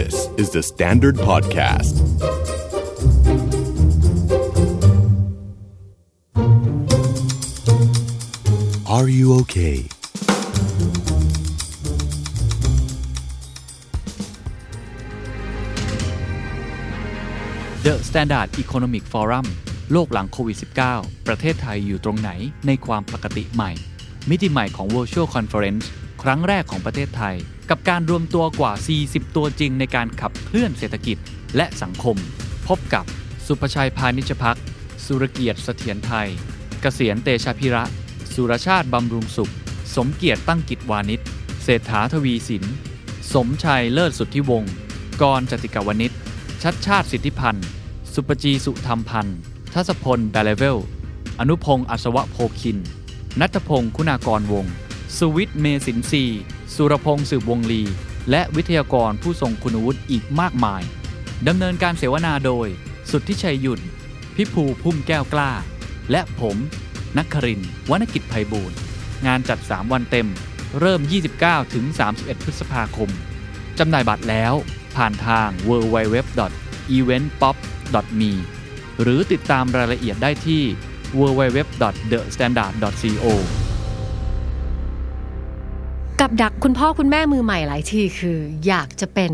This is the Standard Podcast. Are you okay? The Standard Economic Forum โลกหลังโควิด -19 ประเทศไทยอยู่ตรงไหนในความปกติใหม่ มิติใหม่ของ Virtual Conference ครั้งแรกของประเทศไทย กับการรวมตัวกว่า 40 ตัวจริงในการขับเคลื่อนเศรษฐกิจและสังคม พบกับสุภชัยพานิชพัก สุรเกียรติเสถียรไทย เกษียณเตชะพิระ สุรชาติบำรุงสุข สมเกียรติตั้งกิจวานิชเศรษฐาทวีสิน สมชัยเลิศสุทธิวงศ์ กรจติกาวนิชชัดชาติสิทธิพันธ์ สุปจีสุธรรมพันธ์ ทัศพลแบลเลเวล อนุพงศ์อัศวะโพคิน นัทพงศ์คุณากรวงศ์สุวิทย์เมสินทรีย์ สุรพงศ์สืบวงลี และวิทยากรผู้ทรงคุณวุฒิอีกมากมาย ดำเนินการเสวนาโดย สุทธิชัยหยุ่น พิภูพุ่มแก้วกล้า และผมนักครินวรรณกิจไพบูรณ์ งานจัด 3 วันเต็ม เริ่ม 29 ถึง 31 พฤษภาคม จำหน่ายบัตรแล้วผ่านทาง www.eventpop.me หรือติดตามรายละเอียดได้ที่ www.thestandard.co กับดักคุณพ่อคุณแม่มือใหม่หลายทีคือ อยากจะเป็น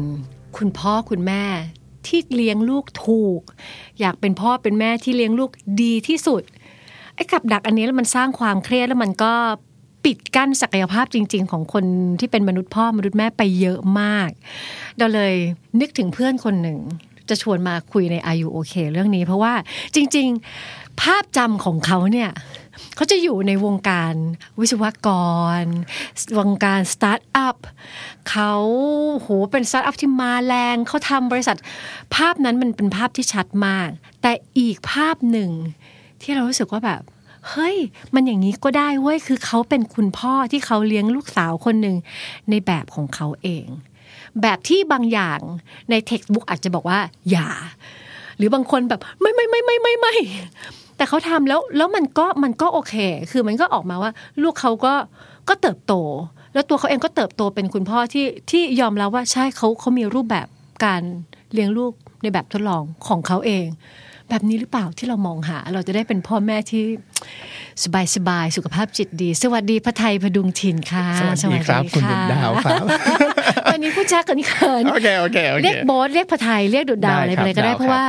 คุณพ่อคุณแม่ที่เลี้ยงลูกถูก อยากเป็นพ่อเป็นแม่ที่เลี้ยงลูกดีที่สุดไอ้กับดักอันนี้แล้วมันสร้างความเครียดแล้วมันก็ปิดกั้นศักยภาพจริง ๆ ของคนที่เป็นมนุษย์พ่อมนุษย์แม่ไปเยอะมาก เราเลยนึกถึงเพื่อนคนหนึ่ง จะชวนมาคุยใน R U OK เรื่องนี้ เพราะว่าจริง ๆ ภาพจำของเขาเนี่ย เขาจะอยู่ในวงการวิศวกร วงการสตาร์ทอัพเขาโหเป็นสตาร์ทอัพที่มาแรงเขาทำบริษัทภาพนั้นมันเป็นภาพที่ชัดมาก แต่อีกภาพหนึ่งที่เรารู้สึกว่าแบบเฮ้ย มันอย่างนี้ก็ได้เว้ย คือเขาเป็นคุณพ่อที่เขาเลี้ยงลูกสาวคนหนึ่งในแบบของเขาเอง แบบที่บางอย่างในเท็กซ์บุ๊กอาจจะบอกว่า อย่า หรือบางคนแบบไม่ไม่ไม่ไม่ไม่ไม่ แต่เขาทำแล้วแล้วมันก็มันก็โอเค คือมันก็ออกมาว่า ลูกเขาก็ก็เติบโต แล้วตัวเขาเองก็เติบโตเป็นคุณพ่อที่ที่ยอมรับว่าใช่เขาเขามีรูปแบบการเลี้ยงลูกในแบบทดลองของเขาเอง แบบนี้หรือเปล่าที่เรามองหา เราจะได้เป็นพ่อแม่ที่สบายสบายๆสุขภาพจิตดี สวัสดีพระไทยพดุงถิ่นค่ะ สวัสดีครับ คุณดุดดาวครับวันนี้ผู้แจ๊กกันเขินโอเคโอเคโอเคเรียกโบสเรียกพระไทยเรียกดุดดาวได้อะไรไปเลยก็ได้ครับเพราะว่า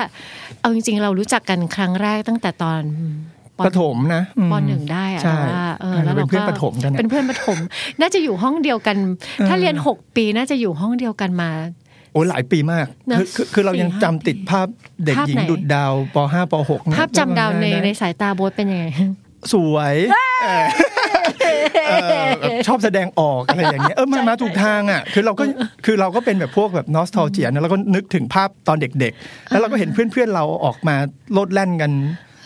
เอาจริง ๆ เรารู้จักกันครั้งแรกตั้งแต่ตอนปประถมนะอืมปหนึ่งได้อะใช่แต่ว่าเออแล้วเป็เรานเพื่อนประถมกันอะเป็นเพื่อนประถมน่าจะอยู่ห้องเดียวกัน ถ้าเรียนหกปีน่าจะอยู่ห้องเดียวกันมาโอ้หลายปีมากนะคือคือคือเรายังสี่ห้าจำติดภาพเด็กภาพหญิงไหนดุดดาวป .5 ป .6 ภาพจำดาวในในสายตาโบสเป็นยังไง สวยเออเออแบบ ชอบแสดงออกอะไรอย่างเงี้ยเออมันมาถูกทางอะคือเราก็คือเราก็เป็นแบบพวกแบบนอสทอเจียนะเราก็นึกถึงภาพตอนเด็กๆ แล้วเราก็เห็นเพื่อนๆเราออกมาโลดแล่นกัน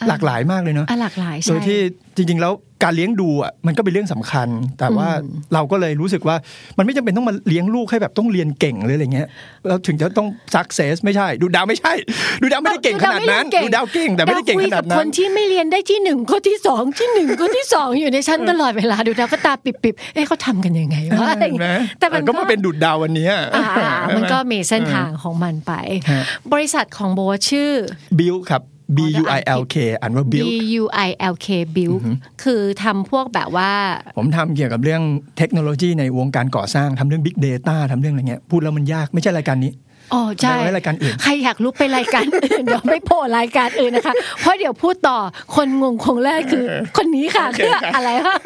หลากหลายมากเลยเนาะอะหลากหลายโดใช่ยที่จริง ๆ แล้วการเลี้ยงดูอะมันก็เป็นเรื่องสำคัญ แต่ว่าอืมเราก็เลยรู้สึกว่ามันไม่จำเป็นต้องมาเลี้ยงลูกให้แบบต้องเรียนเก่งเลยอะไรเงี้ยเราถึงจะต้อง success ไม่ใช่ ดูดาวไม่ใช่ ดูดาวไม่ได้เก่งขนาดนั้น ดูดาวเก่งแต่ไม่ได้เก่งขนาดคุยกับนั้คนนที่ไม่เรียนได้ที่หนึ่งก็ที่สองที่หนึ่งก็ที่สองอยู่ในชั้นตลอดเวลาดูดาวก็ตาปิบๆเอ๊ะเขาทำกันยังไงวะเห็นไหมแต่มันก็มาเป็นดูดดาววันเนี้ยอ่ามันก็มีเส้นทางของมันไปฮะบริษัทของโบทชื่อบิลครับ B U I L K อ่านว่า B build U I L K build คือทำพวกแบบว่า ผมทำเกี่ยวกับเรื่องเทคโนโลยีในวงการก่อสร้างทำเรื่อง Big Data ทำเรื่องอะไรเงี้ยพูดแล้วมันยากไม่ใช่รายการนี้อ๋อใช่เอาไว้รายการอื่นใครอยากรู้ไปรายการอื่นเดี๋ยวไม่โผล่รายการอื่นนะคะ เพราะเดี๋ยวพูดต่อคนงงคงแรกคือ คนนี้ค่ะคืออะไรวะ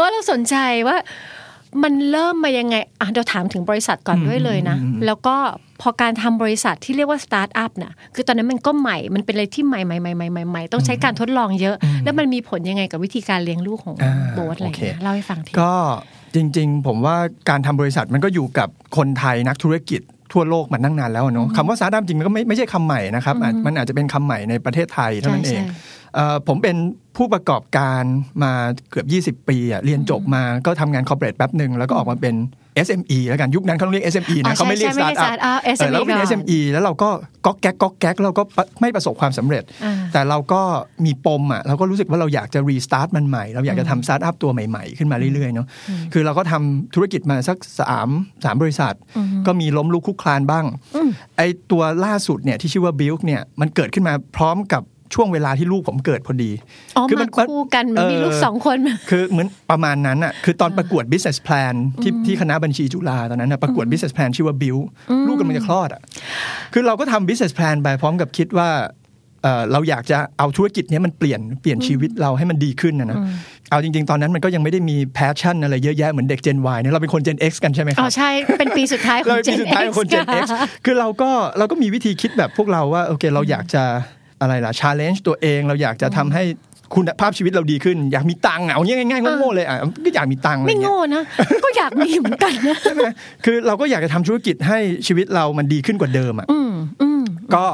ว่าเราสนใจว่า มันเริ่มมายังไงอะเราถามถึงบริษัทก่อนด้วยเลยนะ แล้วก็พอการทำบริษัทที่เรียกว่าสตาร์ทอัพน่ะคือตอนนั้นมันก็ใหม่มันเป็นอะไรที่ใหม่ใหม่ใหม่ใหม่ใหม่ใหม่ต้องใช้การทดลองเยอะ แล้วมันมีผลยังไงกับวิธีการเลี้ยงลูกของอ่าโบ๊ทอะไรอย่างเงี้ยโอเคเล่าให้ฟังทีก็จริง ๆ ผมว่าการทำบริษัทมันก็อยู่กับคนไทยนักธุรกิจ ทั่วโลกมาตั้งนานแล้วอะเนาะคำว่าสตาร์ทอัพจริงมันก็ไม่ไม่ใช่คำใหม่นะครับอาจมันอาจจะเป็นคำใหม่ในประเทศไทยเท่านั้นเองใช่เอ่อผมเป็นผู้ประกอบการมาเกือบ 20 ปีอะเรียนจบมาก็ทำงานคอร์เปอเรทแป๊บหนึ่งแล้วก็ออกมาเป็น SME แล้วกันยุคนั้นเขาเรียก SME อ๋นะอเขาไม่เรียกใช่สใช่ตาร์ทอัพไม่เรียก startup แล้วก็เป็น SME SME แล้วเราก็ก๊อกแก๊กก๊อกแก๊กเราก็ไม่ประสบความสำเร็จอ่าแต่เราก็มีปมอะเราก็รู้สึกว่าเราอยากจะ restart มันใหม่ เราอยากจะทำสตาร์ทอัพตัวใหม่ๆ ขึ้นมาเรื่อยๆเนาะคือเราก็ทำธุรกิจมาสักสามสามบริษัท ก็มีล้มลุกคลุกคลานบ้างไอตัวล่าสุดเนี่ยที่ชื่อว่า Build เนี่ยมันเกิดขึ้นมาพร้อมกับ ช่วงเวลาที่ลูกผมเกิดพอดีอ๋อคือมาคู่กันมันมีลูกสองคน คือเหมือนประมาณนั้นอะ คือตอนประกวด business plan ที่ที่คณะบัญชีจุฬาตอนนั้นนะประกวด business plan ชื่อว่า build ลูกกำลังจะคลอดอะ คือเราก็ทำ business plan ไปพร้อมกับคิดว่าเอ่อเราอยากจะเอาธุรกิจเนี้ยมันเปลี่ยนเปลี่ยนชีวิตเราให้มันดีขึ้นนะนะเอาจริง ๆ ตอนนั้นมันก็ยังไม่ได้มี passion อะไรเยอะแยะเหมือนเด็ก Gen Y เนี่ยเราเป็นคน Gen X กันใช่ไหมคอ๋รัอบใช่เป็นปีสุดท้ายขอเรางเป็น Gen ปีสุดท้ายของคน Gen X คือเราก็เราก็มีวิธีคิดแบบพวกเราว่าโอเคเราอยากจะ อะไรล่ะ challenge ตัวเองเราอยากจะทำให้คุณภาพชีวิตเราดีขึ้น อยากมีตังค์อะเอาง่ายๆโง่ๆเลยอะก็อยากมีตังค์อะไรไม่เงี้ยโง่นะก็อยากมีเหมือนกันนะใช่ไหมคือเราก็อยากจะทำธุรกิจให้ชีวิตเรามันดีขึ้นกว่าเดิมอะอืมอืมก็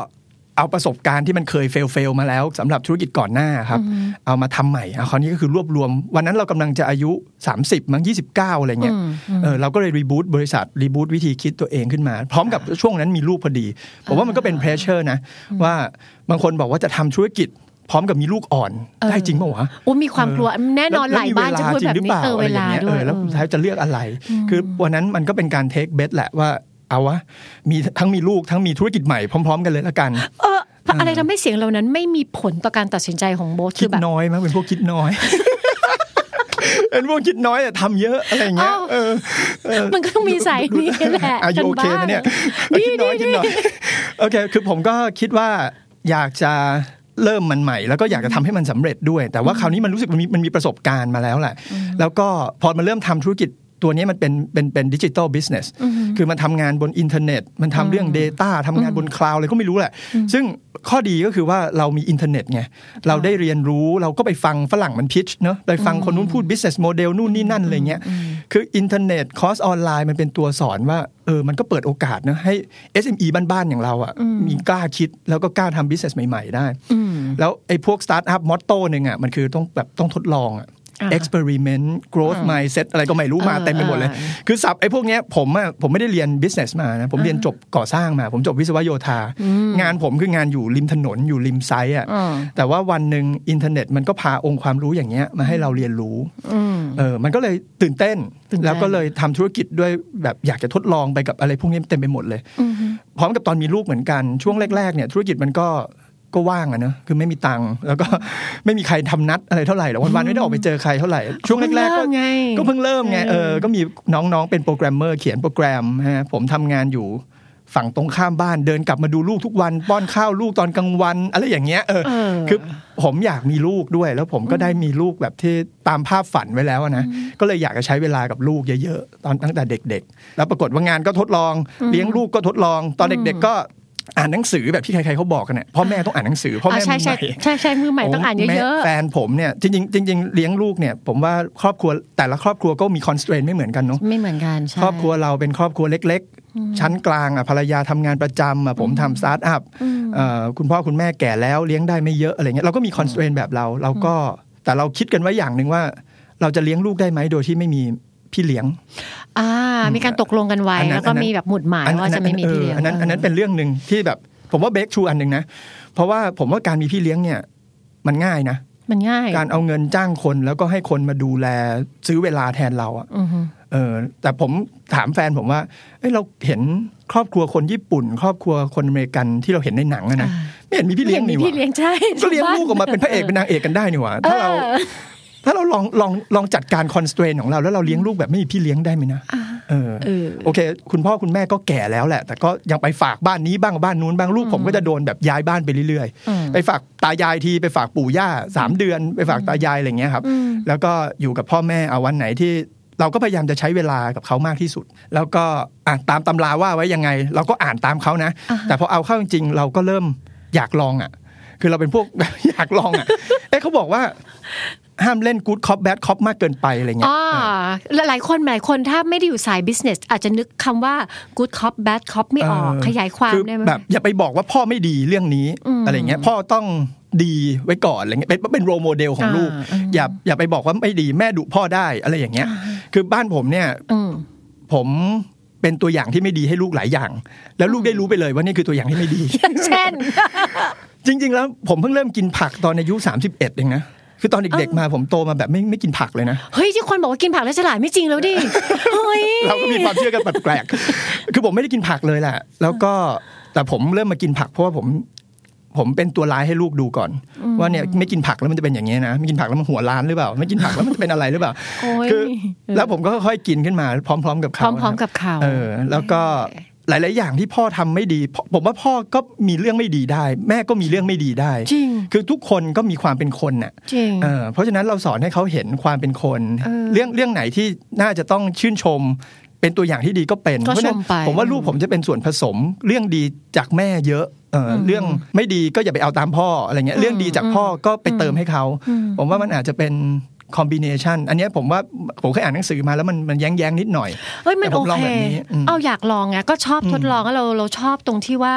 เอาประสบการณ์ที่มันเคย fail fail มาแล้วสำหรับธุรกิจก่อนหน้าครับ เอามาทำใหม่อะคราวนี้ก็คือรวบรวม วันนั้นเรากำลังจะอายุ 30 มั้ง 29 อะไรเงี้ยเออเราก็เลย reboot บริษัท reboot วิธีคิดตัวเองขึ้นมา พร้อมกับช่วงนั้นมีลูกพอดีผมว่ามันก็เป็น pressure นะ ว่าบางคนบอกว่าจะทำธุรกิจพร้อมกับมีลูกอ่อนเออได้จริงเปล่าวะโอ้มีความกลัวแน่นอนหลายบ้านจะพูดแบบนี้เออเวลาจริงหรือเปล่าอะไรอย่างเงี้ยด้เอวยอแล้วสุดท้ายจะเลือกอะไร คือวันนั้นมันก็เป็นการเทคเบสแหละว่า เอาวะมีทั้งมีลูกทั้งมีธุรกิจใหม่พร้อม ๆ กันเลยละกันเอออะไรทำให้เสียงเหล่านั้นไม่มีผลต่อการตัดสินใจของโบ๊ทคิคือดแบบน้อยมั้งเป็นพวกคิดน้อยเป็นพวกคิดน้อยแต่ทำเยอะอะไรอย่างเงี้ยอ้าวเออเออมันก็ต้องมีสายนี้แหละอายุโอเคไหมเนี่ยเออคิดน้อยคิดน้อยโอเค คือผมก็คิดว่าอยากจะเริ่มมันใหม่แล้วก็อยากจะทำให้มันสำเร็จด้วย แต่ว่าคราวนี้มันรู้สึกมันมีมันมีประสบการณ์มาแล้วแหละ แล้วก็พอมาเริ่มทำธุรกิจ ตัวนี้มันเป็นเป็นเป็น digital business คือมันทำงานบนอินเทอร์เน็ต มันทำเรื่อง Data ทำงานบนคลาวด์อะไรก็ไม่รู้แหละ ซึ่งข้อดีก็คือว่าเรามีอินเทอร์เน็ตไง เราได้เรียนรู้เราก็ไปฟังฝรั่งมัน pitch เนอะไปฟังคนนู้นพูด business model นู่นนี่นั่นอะไรเงี้ยคืออินเทอร์เน็ตคอร์สออนไลน์มันเป็นตัวสอนว่าเออมันก็เปิดโอกาสนะให้ SME บ้านๆอย่างเราอะมีกล้าคิดแล้วก็กล้าทำ business ใหม่ ๆ ได้ แล้วไอ้พวกสตาร์ทอัพ motto หนึ่งอะมันคือต้องแบบต้องทดลองอะอ่า experiment growth mindset อะไรก็ไม่รู้มาอ่าเต็มไปหมดเลยอ่าคือศัพท์ไอ้พวกเนี้ยผมอะผมไม่ได้เรียน business มานะ ผมเรียนจบก่อสร้างมา ผมจบวิศวโยธา งานผมคืองานอยู่ริมถนนอยู่ริม site อะอืมแต่ว่าวันหนึ่งอินเทอร์เน็ตมันก็พาองค์ความรู้อย่างเงี้ยมาให้เราเรียนรู้อืมเออมันก็เลยตื่นเต้นตื่นเต้นแล้วก็เลยทำธุรกิจด้วยแบบอยากจะทดลองไปกับอะไรพวกนี้เต็มไปหมดเลย พร้อมกับตอนมีลูกเหมือนกันช่วงแรกๆเนี่ยธุรกิจมันก็ ก็ว่างอะเนอะคือไม่มีตังค์แล้วก็ไม่มีใครทำนัดอะไรเท่าไหร่หรอกวันๆไม่ได้ออกไปเจอใครเท่าไหร่ ช่วงแรกๆก็เพิ่งเริ่มไงก็เพิ่งเริ่มไงเออก็มีน้องๆเป็นโปรแกรมเมอร์เขียนโปรแกรมฮะผมทำงานอยู่ฝั่งตรงข้ามบ้านเดินกลับมาดูลูกทุกวันป้อนข้าวลูกตอนกลางวัน อะไรอย่างเงี้ยเออเออคือผมอยากมีลูกด้วย แล้วผมก็ได้มีลูกแบบที่ตามภาพฝันไว้แล้วอะนะก็เลยอยากจะใช้เวลากับลูกเยอะๆตอนตั้งแต่เด็ก ๆ แล้วปรากฏว่างานก็ทดลอง เลี้ยงลูกก็ทดลอง ตอนเด็ก ๆ ก็ อ่านหนังสือแบบที่ใครๆเขาบอกกันเนี่ยพ่อแม่ต้องอ่านหนังสือพ่อแม่อ่าใช่มือใช่ใหม่ใช่ใช่มือใหม่ต้องอ่านเยแม่อะแฟนผมเนี่ยจริงๆจริงๆเลี้ยงลูกเนี่ยผมว่าครอบครัวแต่ละครอบครัวก็มีคอนส t ตรนไม่เหมือนกันเนาะๆไม่เหมือนกันใช่ครอบครัวเราเป็นครอบครัวเล็ก ๆ ชั้นกลางอะภรรยาทำงานประจำอะผมทำสตาร์ทอัพเอ่อคุณพ่อคุณแม่แก่แล้วเลี้ยงได้ไม่เยอะอะไรเงี้ยเราก็มีคอนส t ตรนแบบเราเราก็แต่เราคิดกันไว้อย่างหนึ่งว่า เราจะเลี้ยงลูกได้ไหมโดยที่ไม่มี พี่เลี้ยง อ่า มีการตกลงกันไว้อันนั้นแล้วก็อันนั้นมีแบบหมุดหมายว่าจะไม่มีพี่เลี้ยงอออันนั้นอันนั้นเป็นเรื่องหนึ่งที่แบบ ผมว่าเบรกชูอันหนึ่งนะเพราะว่าผมว่าการมีพี่เลี้ยงเนี่ย มันง่ายนะมันง่าย การเอาเงินจ้างคนแล้วก็ให้คนมาดูแลซื้อเวลาแทนเราอะอือฮึเออ แต่ผมถามแฟนผมว่าเอ้ยเราเห็นครอบครัวคนญี่ปุ่น ครอบครัวคนอเมริกันที่เราเห็นในหนังอะนะไม่เห็นมีพี่เลี้ยงมีนี่หพี่ว่าเลี้ยงใช่ก็เลี้ยงลูกออกมาเป็นพระเอกเป็นนางเอกกันได้นี่หว่าถ้าเราออ ถ้าเราลองลองลองจัดการคอนส t ตรนของเราแล้วเราเลี้ยงลูกแบบไม่มีพี่เลี้ยงได้ไหมนะเออเออโอเค คุณพ่อคุณแม่ก็แก่แล้วแหละ แต่ก็ยังไปฝากบ้านนี้บ้างบ้านนู้นบ้างลูกผมก็จะโดนแบบย้ายบ้านไปเรื่อยอืมๆไปฝากตายายทีไปฝากปู่ย่าสามเดือน ไปฝากตายายอะไรเงี้ยครับ แล้วก็อยู่กับพ่อแม่เอาวันไหนที่เราก็พยายามจะใช้เวลากับเขามากที่สุด แล้วก็อะตามตำราว่าไว้ยังไง เราก็อ่านตามเขานะ แต่พอเอาเข้าจริงๆเราก็เริ่มอยากลองอะ คือเราเป็นพวกอยากลองอะ เอ๊ะเขาบอกว่า ห้ามเล่นกู๊ดคอปแบดคอปมากเกินไปอะไรเงี้อ๋ยอหลายคนหลายคนถ้าไม่ได้อยู่สาย business อาจจะนึกคำว่า good cop bad cop ไม่ออกเขยายความคือได้ไหมแบบอย่าไปบอกว่าพ่อไม่ดีเรื่องนี้อืมอะไรเงี้ยพ่อต้องดีไว้ก่อนอะไรเงี้ยเป็นเป็นโรโมเดลของลูกอ่าอย่าอย่าไปบอกว่าไม่ดีแม่ดุพ่อได้อะไรอย่างเงี้ย คือบ้านผมเนี่ยอืมผมเป็นตัวอย่างที่ไม่ดีให้ลูกหลายอย่าง แล้วลูกได้รู้ไปเลยว่านี่คือตัวอย่างที่ไม่ดี เช่น จริง ๆ แล้วผมเพิ่งเริ่มกินผักตอนอายุ 31 เองนะ คือตอนเด็กๆมาผมโตมาแบบไม่ไม่กินผักเลยนะเฮ้ยที่คนบอกว่ากินผักแล้วฉลาดไม่จริงแล้วดิเฮ้ยเราก็มีความเชื่อกันแปลกๆคือผมไม่ได้กินผักเลยแหละแล้วก็แต่ผมเริ่มมากินผักเพราะว่าผมผมเป็นตัวร้ายให้ลูกดูก่อน ว่าเนี่ยไม่กินผักแล้วมันจะเป็นอย่างนี้ยนะไม่กินผักแล้วมันหัวล้านหรือเปล่า ไม่กินผักแล้วมันจะเป็นอะไรหรือเปล่าโอ้ยคือแล้วผมก็ค่อยๆกินขึ้นมา พร้อม ๆ กับพเขาร้อม ๆ กับเขาเออ แล้วก็ หลาย ๆ อย่างที่พ่อทำไม่ดีพ่อผมว่าพ่อก็มีเรื่องไม่ดีได้ แม่ก็มีเรื่องไม่ดีได้จริงคือทุกคนก็มีความเป็นคนน่ะจริงเออเพราะฉะนั้นเราสอนให้เขาเห็นความเป็นคนเออเรื่องเรื่องไหนที่น่าจะต้องชื่นชมเป็นตัวอย่างที่ดีก็เป็นก็เพราะฉะนั้นชมไปผมว่าลูกผมจะเป็นส่วนผสมเรื่องดีจากแม่เยอะเอออเรื่องไม่ดีก็อย่าไปเอาตามพ่ออะไรเงี้ยเรื่องดีจากพ่อก็ไปเติมให้เขา ผมว่ามันอาจจะเป็น คอมบิเนชันอันเนี้ยผมว่าผมเคยอ่านหนังสือมาแล้วมันมันแย้งแย้งๆนิดหน่อยเฮ้ยมันแต่ผโอมลองเคแบบนี้อืมเอาอยากลองไงก็ชอบทดลองแล้วเราเราชอบตรงที่ว่า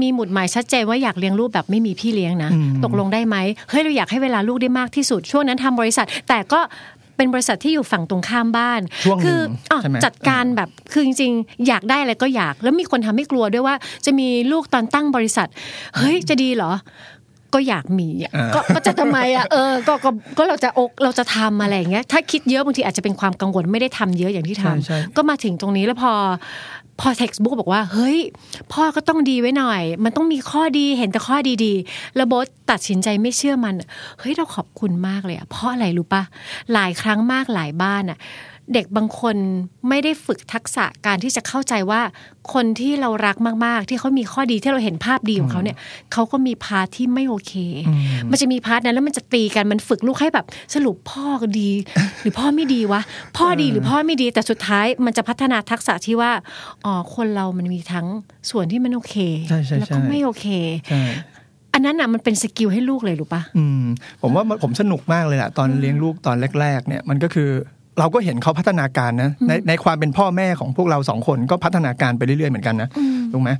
มีหมุดหมายชัดเจนว่าอยากเลี้ยงลูกแบบไม่มีพี่เลี้ยงนะ ตกลงได้ไหมเฮ้ยเราอยากให้เวลาลูกได้มากที่สุด ช่วงนั้นทำบริษัท แต่ก็เป็นบริษัทที่อยู่ฝั่งตรงข้ามบ้านช่วงหนึ่งคืออะใช่ไหมจัดการแบบคือจริงๆ อยากได้อะไรก็อยาก แล้วมีคนทำให้กลัวด้วยว่า จะมีลูกตอนตั้งบริษัท เฮ้ยจะดีเหรอ ก็อยากมีอะอ่าก็ก็จะทำไมอะเออก็ก็ก็เราจะอกเราจะทำอะไรอย่างเงี้ยถ้าคิดเยอะบางทีอาจจะเป็นความกังวลไม่ได้ทำเยอะอย่างที่ทำใช่ใช่ก็มาถึงตรงนี้แล้วพอพอ textbook บอกว่า เฮ้ย พ่อก็ต้องดีไว้หน่อย มันต้องมีข้อดีเห็นแต่ข้อดีๆแล้วโบทตัดสินใจไม่เชื่อมัน เฮ้ย เราขอบคุณมากเลยอะเพราะอะไรรู้ปะหลายครั้งมากหลายบ้านอะ เด็กบางคนไม่ได้ฝึกทักษะการที่จะเข้าใจว่า คนที่เรารักมาก ๆ ที่เขามีข้อดีที่เราเห็นภาพดีของเขาเนี่ยเขาก็มี part ที่ไม่โอเค มันจะมี part นั้นแล้วมันจะตีกันมันฝึกลูกให้แบบสรุปพ่อก็ดี หรือพ่อไม่ดีวะ พ่อดีหรือพ่อไม่ดีแต่สุดท้ายมันจะพัฒนาทักษะที่ว่าอ๋อคนเรามันมีทั้งส่วนที่มันโอเคใช่ใช่แล้วก็ใช่ไม่โอเคใช่อันนั้นอะมันเป็น skill ให้ลูกเลยรู้ปะอืมผมว่ามันผมสนุกมากเลยแหละตอนเลี้ยงลูกตอนแรก ๆ เนี่ยมันก็คือ เราก็เห็นเขาพัฒนาการนะในในความเป็นพ่อแม่ของพวกเราสองคนก็พัฒนาการไปเรื่อยๆเหมือนกันนะถูกไหม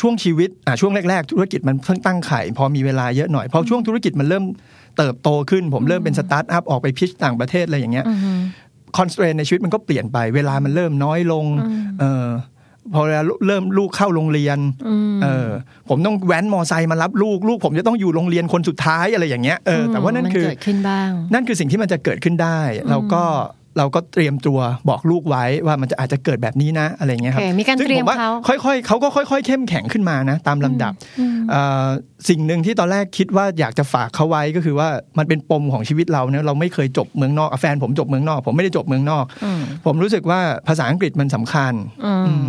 ช่วงชีวิตอะช่วงแรก ๆ ธุรกิจมันเพิ่งตั้งไข่พอมีเวลาเยอะหน่อยพอช่วงธุรกิจมันเริ่มเติบโตขึ้น ผมเริ่มเป็นสตาร์ทอัพออกไป pitch ต่างประเทศอะไรอย่างเงี้ยคอนส t ตรนในชีวิตมันก็เปลี่ยนไป เวลามันเริ่มน้อยลง เออพอเวลาเริ่มลูกเข้าโรงเรียน เออ ผมต้องแว้นมอไซค์มารับลูก ลูกผมจะต้องอยู่โรงเรียนคนสุดท้ายอะไรอย่างเงี้ย เออ แต่ว่านั่นมัคือเกิดขึ้นบ้างนั่นคือสิ่งที่มันจะเกิดขึ้นได้เราก็ เราก็เตรียมตัวบอกลูกไว้ว่ามันจะอาจจะเกิดแบบนี้นะอะไรเงี้ยครับโอเคมีการซึ่งเตรียมผว่าเขาค่อยๆเขาก็ค่อย ๆ เข้มแข็งขึ้นมานะ ตามลำดับเอ่อสิ่งหนึ่งที่ตอนแรกคิดว่าอยากจะฝากเขาไว้ก็คือว่ามันเป็นปมของชีวิตเราเนี่ยเราไม่เคยจบเมืองนอกอะแฟนผมจบเมืองนอก ผมไม่ได้จบเมืองนอก ผมรู้สึกว่าภาษาอังกฤษมันสำคัญอืม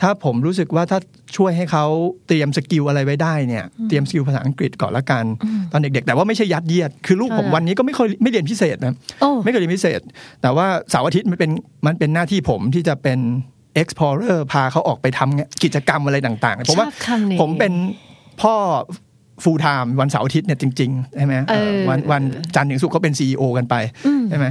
ถ้าผมรู้สึกว่าถ้าช่วยให้เขาเตรียม skill อะไรไว้ได้เนี่ยเตรียม skill ภาษาอังกฤษก่อนละกัน ตอนเด็กๆ แต่ว่าไม่ใช่ยัดเยียด คือลูกผมใช่วันนี้ก็ไม่ค่อยไม่เรียนพิเศษนะโอ้ไม่เคยเรียนพิเศษ แต่ว่าเสาร์อาทิตย์มันเป็นมันเป็นหน้าที่ผมที่จะเป็น explorer พาเขาออกไปทำกิจกรรมอะไรต่างๆผมว่าชอบคำนี้ผมเป็นพ่อ full time วันเสาร์อาทิตย์เนี่ยจริงๆใช่ไหมเออวันวันจันทร์ถึงศุกร์เขาเป็น CEO กันไปใช่ไหม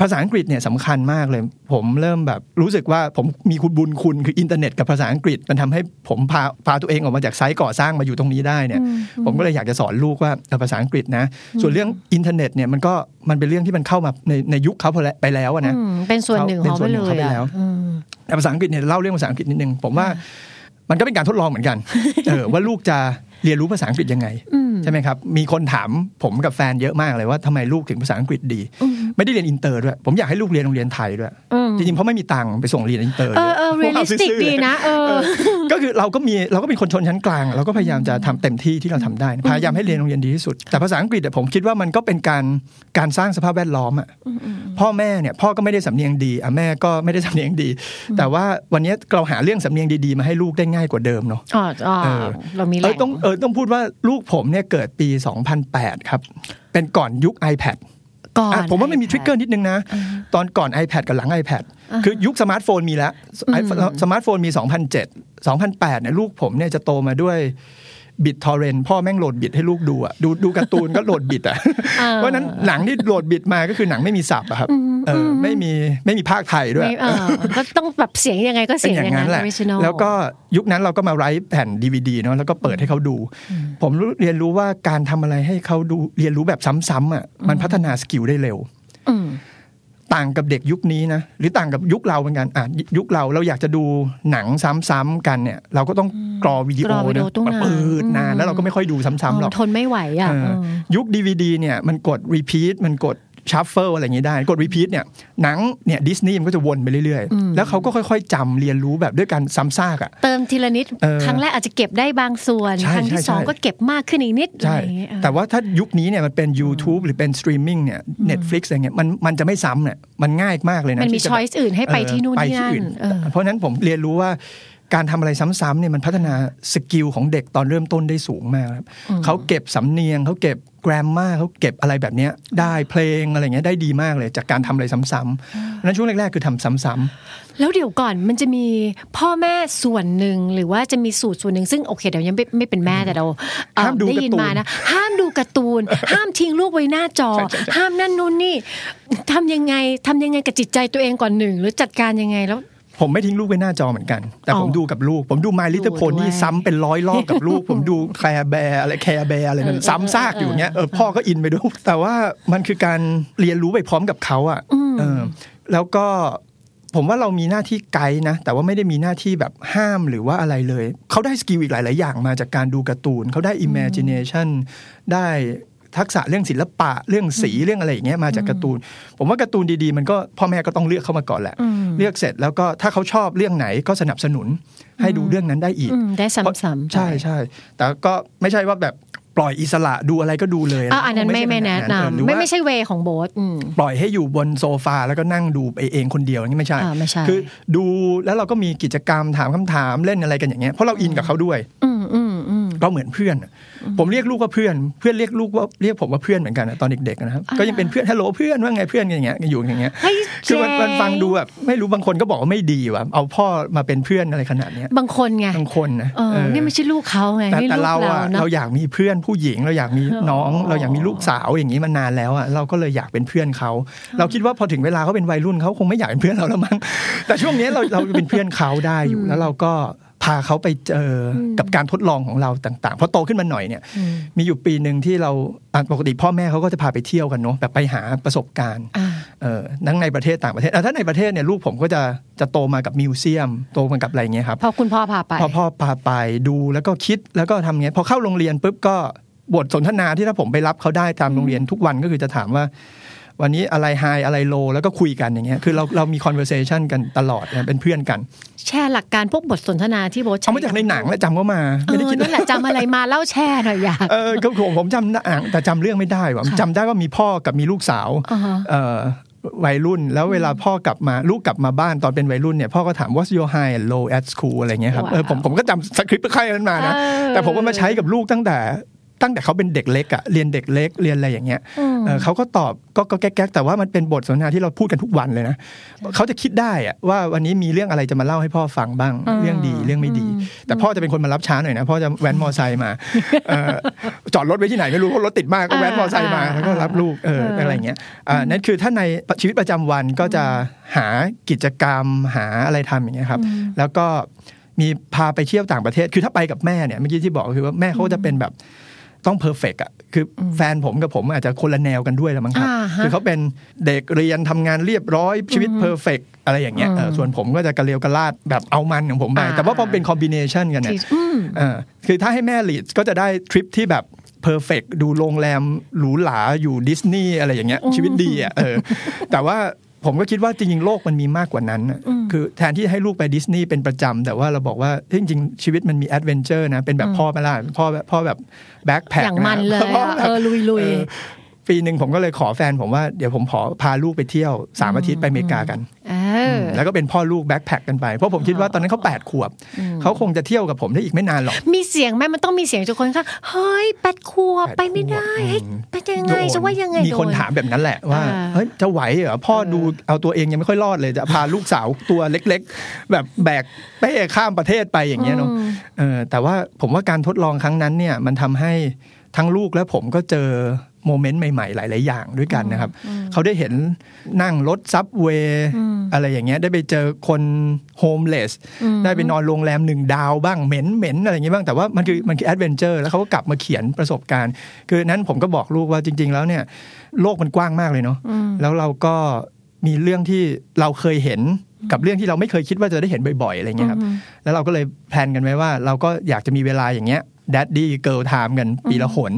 ภาษาอังกฤษเนี่ยสำคัญมากเลย ผมเริ่มแบบรู้สึกว่าผมมีคุณบุญคุณคืออินเทอร์เน็ตกับภาษาอังกฤษ มันทำให้ผมพาพาตัวเองออกมาจาก site ก่อสร้างมาอยู่ตรงนี้ได้เนี่ยผมก็เลยอยากจะสอนลูกว่าเออภาษาอังกฤษนะ ส่วนเรื่องอินเทอร์เน็ตเนี่ยมันก็มันเป็นเรื่องที่มันเข้ามาในในยุคเขาไปแล้วอะนะอืมเป็นส่วนหนึ่งของเป็นส่ไปวนหเลนึ่งของยเขาไปอะแล้วอืมแต่ภาษาอังกฤษเนี่ยเล่าเรื่องภาษาอังกฤษนิดนึงผมว่า มันก็เป็นการทดลองเหมือนกัน เออว่าลูกจะเรียนรู้ภาษาอังกฤษยังไง ใช่ไหมครับ มีคนถามผมกับแฟนเยอะมากเลยว่าทำไมลูกถึงภาษาอังกฤษดี ไม่ได้เรียนอินเตอร์ด้วย ผมอยากให้ลูกเรียนโรงเรียนไทยด้วยอืมจริงๆเพราะไม่มีตังค์ไปส่งเรียนอินเตอร์เออเออพวกเรา realistic ซื่อๆดีนะเออก็คือเราก็มีเราก็เป็นคนชนชั้นกลาง เราก็พยายามจะทำเต็มที่ที่เราทำได้ พยายามให้เรียนโรงเรียนดีที่สุด แต่ภาษาอังกฤษเนี่ยผมคิดว่ามันก็เป็นการการสร้างสภาพแวดล้อมอะพ่อแม่เนี่ยพ่อก็ไม่ได้สำเนียงดีอะแม่ก็ไม่ได้สำเนียงดี แต่ว่าวันนี้เราหาเรื่องสำเนียงดีๆ มาให้ลูกได้ง่ายกว่าเดิมเนาะอ๋ออ๋อเออเรามีแหล่งเออต้องเออต้องพูดว่าลูกผมเนี่ยเกิดปี 2008 ครับ เป็นก่อนยุค iPad ก่อนอะผมว่ามันมี iPad trigger นิดนึงนะ ตอนก่อน iPad กับหลัง iPad คือยุคสมาร์ทโฟนมีแล้วไอสมาร์ทโฟนมี 2007 2008เนี่ยลูกผมเนี่ยจะโตมาด้วย BitTorrent พ่อแม่งโหลด bit ให้ลูกดูอะดูดูการ์ตูนก็โหลด bit อะเพราะฉะนั้นหนังที่โหลด bit มาก็คือหนังไม่มี sub อะครับเออ ไม่มีไม่มีภาคไทยด้วยไม่เออก็ต้องแบบเสียงยังไงก็เป็เสีนยงออย่างย่างนั้นั้นนแหละ original แล้วก็ยุคนั้นเราก็มาไร้แผ่นดีวดีเนาะแล้วก็เปิดให้เขาดู ผมรู้เรียนรู้ว่าการทำอะไรให้เขาดูเรียนรู้แบบซ้ำๆอะมันพัฒนาสกิลได้เร็วอืมต่างกับเด็กยุคนี้นะหรือต่างกับยุคเราเหมือนกันอะยุคเราเราอยากจะดูหนังซ้ำๆกันเนี่ย เราก็ต้องกรอวิดีโอกรอวิดีโอนะตู้มันนานเปิดนานอืมแล้วเราก็ไม่ค่อยดูซ้ำๆหรอกทนไม่ไหวอะเออเออยุค DVD เนี่ยมันกด repeat มันกด shuffle อะไรอย่างนี้ได้ กด repeat เนี่ยหนังเนี่ยดิสนีย์มันก็จะวนไปเรื่อยอืมๆแล้วเขาก็ค่อยๆจำเรียนรู้แบบด้วยการซ้ำซากอะเติมทีละนิดเออครั้งแรกอาจจะเก็บได้บางส่วนใช่ครั้งที่ใช่สองใช่ก็เก็บมากขึ้นอีกนิดใช่อะไรอย่างเงี้ยเออแต่ว่าถ้ายุคนี้เนี่ยมันเป็น YouTube หรือเป็นสตรีมมิ่งเนี่ย Netflix อะไรเงี้ยมันมันจะไม่ซ้ำเนี่ยมันง่ายมากเลยนะมันมีที่จะ choice อื่นให้ไปที่นู่นไปที่นั่นอื่เออเพราะฉะนั้นผมเรียนรู้ว่า การทำอะไรซ้ำๆเนี่ยมันพัฒนาskill ของเด็กตอนเริ่มต้นได้สูงมากครับเขาเก็บสำเนียงเขาเก็บ grammar เขาเก็บอะไรแบบเนี้ยได้เพลงอะไรเงี้ยได้ดีมากเลย จากการทำอะไรซ้ำๆเพราะฉะนั้นช่วงแรกๆคือทำซ้ำแล้วเดี๋ยวก่อนมันจะมีพ่อแม่ส่วนหนึ่งหรือว่าจะมีสูตรส่วนหนึ่งซึ่งโอเคเดี๋ยวยังไม่ไม่เป็นแม่แต่เราเอ่อห้ามดูได้ยินการ์ตูนมานะห้ามดูการ์ตูน ห้ามทิ้งลูกไว้หน้าจอใช่ใช่ใช่ห้ามนั่นนู่นนี่ทำยังไงทำยังไงกับจิตใจตัวเองก่อนหนึ่งหรือจัดการยังไงแล้ว ผมไม่ทิ้งลูกไว้หน้าจอเหมือนกัน แต่ผมอ๋อดูกับลูก ผมดู My ดู Little ด้ Pony วยซ้ำเป็นร้อยรอบกับลูก ผมดู Care Bear อะไร Care Bear อะไรนั่นซ้ำซากอยู่อย่างเงี้ยเออพ่อก็อินไปด้วยแต่ว่ามันคือการเรียนรู้ไปพร้อมกับเขาอะเออแล้วก็ผมว่าเรามีหน้าที่ไกด์นะ แต่ว่าไม่ได้มีหน้าที่แบบห้ามหรือว่าอะไรเลย เขาได้ skill อีกหลาย ๆ อย่างมาจากการดูการ์ตูน เขาได้ imagination ได้ ทักษะเรื่องศิลปะเรื่องสีเรื่องอะไรอย่างเงี้ยมาจากการ์ตูน ผมว่าการ์ตูนดีๆ มันก็พ่อแม่ก็ต้องเลือกเข้ามาก่อนแหละ เลือกเสร็จแล้วก็ถ้าเขาชอบเรื่องไหนก็สนับสนุนให้ดูเรื่องนั้นได้อีกอืมได้ซ้ำๆใช่ใช่แต่ก็ไม่ใช่ว่าแบบปล่อยอิสระดูอะไรก็ดูเลยอะอันนั้นไม่ใช่ไม่ขแนะดเออหรืนำอไม่ว่าไม่ใช่เวของโบ๊ทอืมปล่อยให้อยู่บนโซฟาแล้วก็นั่งดูไปเองคนเดียวอย่างนี้ไม่ใช่อ่าไม่ใช่คือดูแล้วเราก็มีกิจกรรมถามคำถามเล่นอะไรกันอย่างเงี้ยเพราะเราอินกับเขาด้วยอืมอืมอืมเราเหมือนเพื่อนอะ ผมเรียกลูกว่าเพื่อน เพื่อนเรียกลูกว่าเรียกผมว่าเพื่อนเหมือนกันอะตอนเด็กๆนะครับอ่าก็ยังเป็นเพื่อนฮัลโหลเพื่อนว่าไงเพื่อนกันอย่างเงี้ยอยู่อย่างเงี้ยเฮ้ยคือมันเจ๊มันฟังดูแบบไม่รู้บางคนก็บอกว่าไม่ดีว่ะเอาพ่อมาเป็นเพื่อนอะไรขนาดเนี้ยบางคนไงบางคนนะเออเออนี่ไม่ใช่ลูกเขาไงแต่นี่แต่ลูกเราเราอะเนาะเราอยากมีเพื่อนผู้หญิงเราอยากมีน้องอ๋อเราอยากมีลูกสาวอย่างนี้มานานแล้วอะเราก็เลยอยากเป็นเพื่อนเขาเราคิดว่าพอถึงเวลาเขาเป็นวัยรุ่นเขาคงไม่อยากเป็นเพื่อนเราแล้วมั้งแต่ช่วงนี้เราเราเป็นเพื่อนเขาได้อยู่แล้วเราก็ พาเขาไปเจออกับการทดลองของเราต่างๆพอโตขึ้นมาหน่อยเนี่ย มีอยู่ปีหนึ่งที่เราอะปกติพ่อแม่เขาก็จะพาไปเที่ยวกันเนาะแบบไปหาประสบการณ์อ่าเออทั้งในประเทศต่างประเทศอะถ้าในประเทศเนี่ยลูกผมก็จะจะโตมากับมิวเซียม โตมากับอะไรอย่างเงี้ยครับพอคุณพ่อพาไปพอพ่อพาไปดูแล้วก็คิดแล้วก็ทำเงี้ยพอเข้าโรงเรียนปุ๊บก็บทสนทนาที่ถ้าผมไปรับเขาได้ตามโรงเรียนทุกวันก็คือจะถามว่า วันนี้อะไรไฮอะไรโลแล้วก็คุยกันอย่างเงี้ยคือเราเรามี conversation กันตลอดนะเป็นเพื่อนกัน แชร์หลักการพวกบทสนทนาที่โบ๊ทใช้เอามาจากในหนังแล้วจำก็มาเอไม่ได้อคิดนั่นแหละจำอะไรมาเล่าแชร์หน่อยอยากเออก็ผมผมจำหนังแต่จำเรื่องไม่ได้ว่ะค่ะจำได้ว่ามีพ่อกับมีลูกสาวอ่าฮะเอ่อวัยรุ่นแล้วเวลาพ่อกลับมาลูกกลับมาบ้านตอนเป็นวัยรุ่นเนี่ยพ่อก็ถาม what's your high and low at school อะไรเงี้ยครับว้าวเออผมผมก็จำสคริปต์ค่ายนั้นมานะเออแต่ผมก็มาใช้กับลูกตั้งแต่ ตั้งแต่เขาเป็นเด็กเล็กอะเรียนเด็กเล็กเรียนอะไรอย่างเงี้ยอืมเออเขาก็ตอบก็ก็แก๊กๆแต่ว่ามันเป็นบทสนทนาที่เราพูดกันทุกวันเลยนะเขาจะคิดได้อะว่าวันนี้มีเรื่องอะไรจะมาเล่าให้พ่อฟังบ้างอืมเรื่องดีเรื่องไม่ดี แต่พ่อจะเป็นคนมารับช้าหน่อยนะพ่อจะแว้นมอไซค์มาเออจอดรถไว้ที่ไหนไม่รู้เพราะรถติดมากก็แว้นมอไซค์มาแล้วก็รับลูกเอออะไรอย่างเงี้ยอ่านั่นคือถ้าในชีวิตประจำวันก็จะหากิจกรรมหาอะไรทำอย่างเงี้ยครับ แล้วก็มีพาไปเที่ยวต่างประเทศ คือถ้าไปกับแม่เนี่ยเมื่อกี้ที่บอกคือว่าแม่เขาจะเป็นแบบ ต้องเพอร์เฟกอะคืออแฟนผมกับผมอาจจะคนละแนวกันด้วยละมั้งครับอ่าฮะคือเขาเป็นเด็กเรียนทำงานเรียบร้อยชีวิต perfect อะไรอย่างเงี้ยเออส่วนผมก็จะกระเลวกระลาดแบบเอามันของผมไปอ่าแต่ว่าพอเป็น combination กันเนี่ยที่อืมเออคือถ้าให้แม่ lead ก็จะได้ทริปที่แบบ perfect ดูโรงแรมหรูหราอยู่ดิสนีย์อะไรอย่างเงี้ยชีวิตดีอะเออแต่ว่า ผมก็คิดว่าจริงๆ โลกมันมีมากกว่านั้นน่ะคือแทนที่ให้ลูกไปดิสนีย์เป็นประจำแต่ว่าเราบอกว่าเฮ้ยจริงๆ ชีวิตมันมี adventure นะ เป็นแบบพ่อไปละพ่อแบบพ่อแบบ backpack อย่างมันเลยอะเออลุยๆ ปีหนึ่งผมก็เลยขอแฟนผมว่าเดี๋ยวผมขอพาลูกไปเที่ยวสามอาทิตย์ไปอเมริกากันเออแล้วก็เป็นพ่อลูกแบ็คแพคกันไป เพราะผมคิดว่าตอนนั้นเขาแปดขวบ เขาคงจะเที่ยวกับผมได้อีกไม่นานหรอก มีเสียงไหมมันต้องมีเสียงจากคนข้างเฮ้ยแปดขวบไปไม่ได้เฮ้ยไปยังไงจะว่ายังไงมีคนโดถามแบบนั้นแหละว่าอ่าเฮ้ยจะไหวเหรอพ่อดูเอาตัวเองยังไม่ค่อยรอดเลยจะพาลูกสาวตัวเล็ก ๆ แบบแบกเป้ข้ามประเทศไปอย่างเงี้ยเนาะเออแต่ว่าผมว่าการทดลองครั้งนั้นเนี่ยมันทำให้ทั้งลูกและผมก็เจอ moment ใหม่ๆ หลาย ๆ อย่างด้วยกันนะครับ เขาได้เห็นนั่งรถ subway อะไรอย่างเงี้ยได้ไปเจอคน homeless ได้ไปนอนโรงแรมหนึ่งดาวบ้างเหม็นเหม็นอะไรอย่างเงี้ยบ้างแต่ว่ามันคือมันคือ adventure แล้วเขาก็กลับมาเขียนประสบการณ์ คือนั้นผมก็บอกลูกว่าจริง ๆ แล้วเนี่ย โลกมันกว้างมากเลยเนาะแล้วเราก็มีเรื่องที่เราเคยเห็นกับเรื่องที่เราไม่เคยคิดว่าจะได้เห็นบ่อยๆอะไรเงี้ยครับแล้วเราก็เลย plan กันไว้ว่า เราก็อยากจะมีเวลาอย่างเงี้ย แดดดี้เกิ l ลไทม์กันปีละหน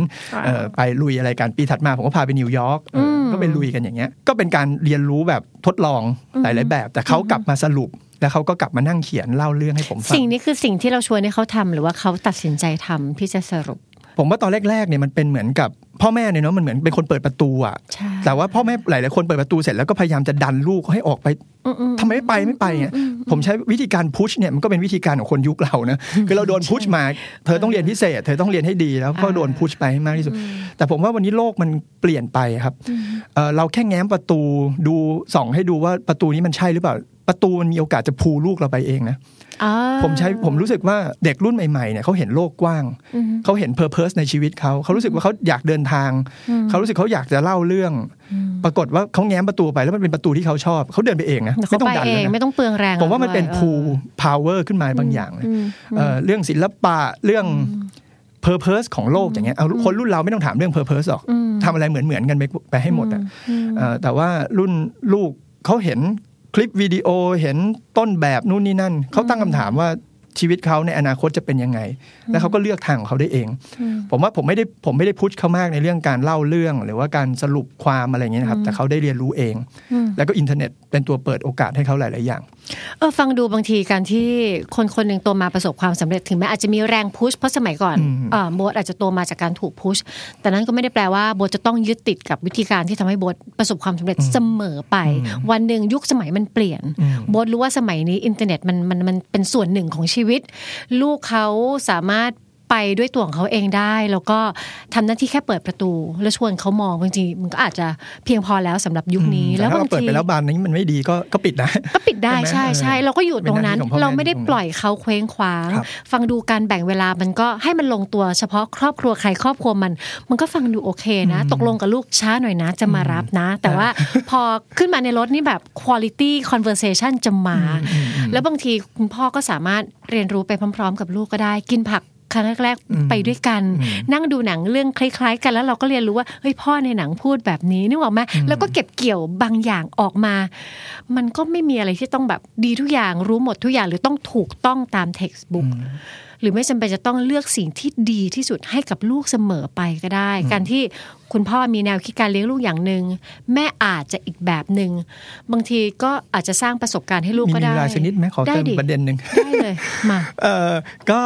เอ่อไปลุยอะไรกันปีถัดมาผมก็พาไปนิวยอร์กเอออก็ไปลุยกันอย่างเงี้ย ก็เป็นการเรียนรู้แบบทดลองหลาย ๆ แบบ แต่เขากลับมาสรุปแล้วเขาก็กลับมานั่งเขียนเล่าเรื่องให้ผมฟัง สิ่งนี้คือสิ่งที่เราชวนให้เขาทำหรือว่าเขาตัดสินใจทำที่จะสรุป ผมว่าตอนแรก ๆ เนี่ยมันเป็นเหมือนกับ พ่อแม่เนี่ยเนาะมันเหมือนเป็นคนเปิดประตูอะใช่แต่ว่าพ่อแม่หลายๆคนเปิดประตูเสร็จแล้วก็พยายามจะดันลูกให้ออกไปทำไมไม่ไปไม่ไปเนี่ยผมใช้วิธีการพุชเนี่ยมันก็เป็นวิธีการของคนยุคเรานะคือเราโดนพุชมาเธอต้องเรียนพิเศษ เธอต้องเรียนให้ดีแล้วก็โดนพุชไปให้มากที่สุด แต่ผมว่าวันนี้โลกมันเปลี่ยนไปครับเอ่อเราแค่แง้มประตูดูส่องให้ดูว่าประตูนี้มันใช่หรือเปล่าประตูมันมีโอกาสจะพูลูกเราไปเองนะอ่า ผมใช้ผมรู้สึกว่าเด็กรุ่นใหม่ๆเนี่ยเขาเห็นโลกกว้าง เขาเห็นเพอร์เพสในชีวิตเขาเขารู้สึกว่าเขาอยากเดินทาง เขารู้สึกเขาอยากจะเล่าเรื่อง ปรากฏว่าเขาแง้มประตูไปแล้วมันเป็นประตูที่เขาชอบ เขาเดินไปเองนะเขาไม่ต้องไปดันเองเลยนะไม่ต้องเปลืองแรงผมว่ามันเป็นด้วย pull power ขึ้นมาบางอย่างเลยเอ่อเรื่องศิลปะเรื่อง purpose ของโลกอย่างเงี้ยเอาคนรุ่นเราไม่ต้องถามเรื่อง purpose หรอกทำอะไรเหมือนเหมือนๆกันไปไปให้หมดอะเอ่อแต่ว่ารุ่นลูกเขาเห็น คลิปวิดีโอเห็นต้นแบบนู่นนี่นั่นเขาตั้งคำถามว่า ชีวิตเขาในอนาคตจะเป็นยังไง แล้วเขาก็เลือกทางของเขาได้เอง ผมว่าผมไม่ได้ผมไม่ได้ push เขามากในเรื่องการเล่าเรื่อง หรือว่าการสรุปความอะไรอย่างเงี้ยนะครับ แต่เขาได้เรียนรู้เอง แล้วก็อินเทอร์เน็ตเป็นตัวเปิดโอกาสให้เขาหลาย ๆ อย่าง เออฟังดูบางทีการที่คนคนหนึ่งโตมาประสบความสำเร็จถึงแม้อาจจะมีแรง push เพราะสมัยก่อนอืมเอ่อโบทอาจจะโตมาจากการถูก push แต่นั้นก็ไม่ได้แปลว่าโบทจะต้องยึดติดกับวิธีการที่ทำให้โบทประสบความสำเร็จเสมอไป วันหนึ่งยุคสมัยมันเปลี่ยน โบทรู้ว่าสมัยนี้อินเทอร์เน็ตมันมันมันเป็นส่วนหนึ่งของชีวิต ลูกเขาสามารถ ไปด้วยตัวของเขาเองได้ แล้วก็ทำหน้าที่แค่เปิดประตู แล้วชวนเขามองบางทีมันก็อาจจะเพียงพอแล้วสำหรับยุคนี้แต่แล้วถ้าบางเราเปิดทีไปแล้วบานนี้มันไม่ดีก็ก็ปิดนะก็ปิดได้ใช่ใช่ไหมใช่เออเราก็อยู่ตรงนั้นเป็นหน้าที่ของพ่อแม่เราไม่ได้ตรงนั้นปล่อยเขาเคว้งคว้างครับฟังดูการแบ่งเวลามันก็ให้มันลงตัวเฉพาะครอบครัวใครครอบครัวมัน มันก็ฟังดูโอเคนะ ตกลงกับลูกช้าหน่อยนะ จะมารับนะ แต่ว่าพอขึ้นมาในรถนี่แบบ quality conversation จะมา แล้วบางทีคุณพ่อก็สามารถเรียนรู้ไปพร้อม ๆ กับลูกก็ได้ กินผัก ครั้งแรกๆไปด้วยกัน นั่งดูหนังเรื่องคล้ายๆ กันแล้วเราก็เรียนรู้ว่าเฮ้ยพ่อในหนังพูดแบบนี้นึกออกไหมแล้วก็เก็บเกี่ยวบางอย่างออกมา มันก็ไม่มีอะไรที่ต้องแบบดีทุกอย่างรู้หมดทุกอย่างหรือต้องถูกต้องตาม textbook หรือไม่จำเป็นจะต้องเลือกสิ่งที่ดีที่สุดให้กับลูกเสมอไปก็ได้ การที่คุณพ่อมีแนวคิดการเลี้ยงลูกอย่างหนึ่งแม่อาจจะอีกแบบหนึ่งบางทีก็อาจจะสร้างประสบการณ์ให้ลูกมีก็มีได้เวลาชนิดไหมขอได้เติมอีกประเด็นหนึ่งได้เลยมาเออก็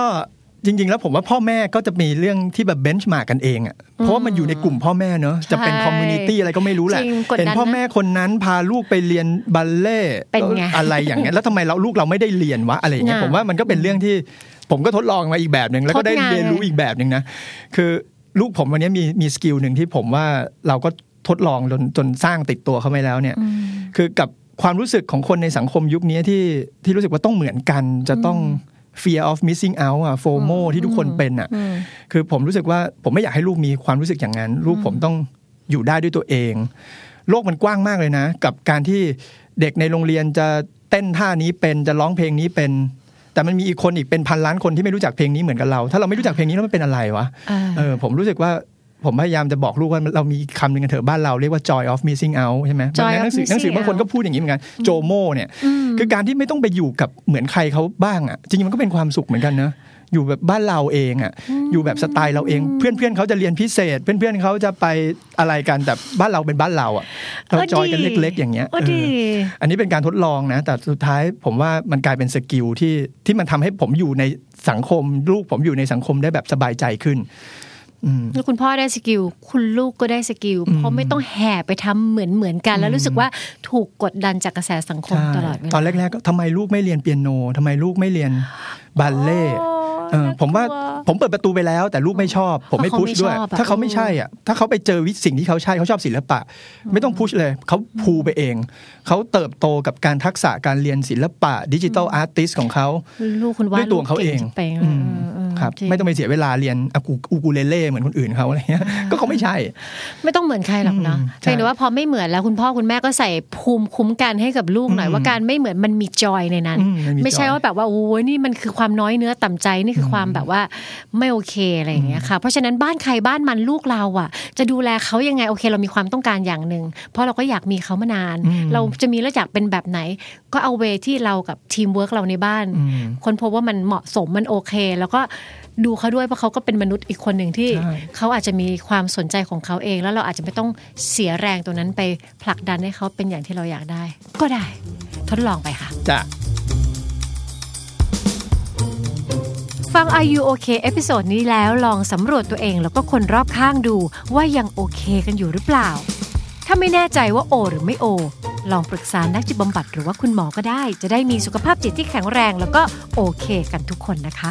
จริง ๆ แล้วผมว่าพ่อแม่ก็จะมีเรื่องที่แบบ benchmark กันเองอะเพราะว่ามันอยู่ในกลุ่มพ่อแม่เนอะจะเป็น community อะไรก็ไม่รู้แหละจริงกดดันเห็นพ่อนะแม่คนนั้นพาลูกไปเรียนบัลเล่ต์เป็นไงอะไรอย่างเงี้ยแล้วทำไมเราลูกเราไม่ได้เรียนวะอะไรอย่างเงี้ยน่ะผมว่ามันก็เป็นเรื่องที่ผมก็ทดลองมาอีกแบบหนึ่งแล้วก็ได้ทดลองเรียนรู้อีกแบบหนึ่งนะคือลูกผมวันนี้มีมีสกิลหนึ่งที่ผมว่าเราก็ทดลองจนจนสร้างติดตัวเขาไปแล้วเนี่ย คือกับความรู้สึกของคนในสังคมยุคนี้ที่ที่รู้สึกว่าต้องเหมือนกันจะต้อง fear of missing out อะ FOMO ที่ทุกคนเป็นอะ คือผมรู้สึกว่าผมไม่อยากให้ลูกมีความรู้สึกอย่างนั้น ลูกผมต้องอยู่ได้ด้วยตัวเอง โลกมันกว้างมากเลยนะ กับการที่เด็กในโรงเรียนจะเต้นท่านี้เป็นจะร้องเพลงนี้เป็น แต่มันมีอีกคนอีกเป็นพันล้านคนที่ไม่รู้จักเพลงนี้เหมือนกับเรา ถ้าเราไม่รู้จักเพลงนี้แล้วมันเป็นอะไรวะอ่าเออผมรู้สึกว่า ผมพยายามจะบอกลูกว่าเรามีคำหนึ่งกันเถอะบ้านเราเรียกว่า joy of missing out ใช่ไหม Joy บาง of หนังสือ missing หนังสือบางคนก็พูดอย่างนี้เหมือนกัน JOMO เนี่ยคือการที่ไม่ต้องไปอยู่กับเหมือนใครเขาบ้างอะจริงๆมันก็เป็นความสุขเหมือนกันนะอยู่แบบบ้านเราเองอะอยู่แบบสไตล์เราเองเพื่อนเพื่อนๆเขาจะเรียนพิเศษ เพื่อนเพื่อนๆเขาจะไปอะไรกันแต่บ้านเราเป็นบ้านเราอะเราเออ joy กันดีเล็ก ๆ อย่างเงี้ยโอ้ดีเอออันนี้เป็นการทดลองนะ แต่สุดท้ายผมว่ามันกลายเป็น skill ที่ที่มันทำให้ผมอยู่ในสังคมลูกผมอยู่ในสังคมได้แบบสบายใจขึ้นอืม แล้วคุณพ่อได้ skill คุณลูกก็ได้ skill เพราะไม่ต้องแห่ไปทำเหมือนเหมือนกัน แล้วรู้สึกว่าถูกกดดันจากกระแสสังคมใช่ตลอดเวลาตอนแรกๆก็ทำไมลูกไม่เรียนเปียโนทำไมลูกไม่เรียนบัลเล่ต์โอ้เออผมว่าน่ากลัวผมเปิดประตูไปแล้ว แต่ลูกไม่ชอบ ผมไม่ push เขาด้วยเพราะพุชเขาไม่ชอบอะถ้าเขาไม่ใช่อะถ้าเขาไปเจอวิสิ่งที่เขาใช่เขาชอบศิลปะ ไม่ต้อง push เลยเขา pull ไปเอง เขาเติบโตกับการทักษะการเรียนศิลปะดิจิทัลอาร์ติสของเขาลูกคุณว่าด้วยตัวของเขาเอง ลูกก่งจะไปอืมเออเออครับจริงไม่ต้องไปเสียเวลาเรียนอากูอูกูเลเล่เหมือนคนอื่นเขาอะไรเงี้ยก็เขาไม่ใช่ ไม่ต้องเหมือนใครหรอกเนาะอืมเพียงแต่ว่าพอไม่เหมือนแล้วคุณพ่อคุณแม่ก็ใส่ภูมิคุ้มกันให้กับลูกหน่อยอืมว่าการไม่เหมือนมันมีจอยในนั้นอืมมันมีไม่ใช่ joy ว่าแบบว่าโอ้ยนี่มันคือความน้อยเนื้อต่ำใจนี่คือความแบบว่าไม่โอเคอะไรอย่างเงี้ยค่ะเพราะฉะนั้นบ้านใครบ้านมันลูกเราอะ จะดูแลเขายังไงโอเค เรามีความต้องการอย่างหนึ่งเพราะเราก็อยากมีเขามานานอืมเราจะมีแล้วอยากเป็นแบบไหน ก็เอาเวที่เรากับทีมเวิร์กเราในบ้านอืมคนพบว่ามันเหมาะสมมันโอเค แล้วก็ดูเขาด้วยเพราะเขาก็เป็นมนุษย์อีกคนหนึ่งที่ใช่เขาอาจจะมีความสนใจของเขาเอง แล้วเราอาจจะไม่ต้องเสียแรงตรงนั้นไปผลักดันให้เขาเป็นอย่างที่เราอยากได้ ก็ได้ ทดลองไปค่ะจ้ะฟัง Are You OK episode นี้แล้วลองสำรวจตัวเองแล้วก็คนรอบข้างดูว่ายังโอเคกันอยู่หรือเปล่า ถ้าไม่แน่ใจว่าโอ หรือไม่โอ ลองปรึกษานักจิตบำบัดหรือว่าคุณหมอก็ได้ จะได้มีสุขภาพจิตที่แข็งแรง แล้วก็โอเคกันทุกคนนะคะ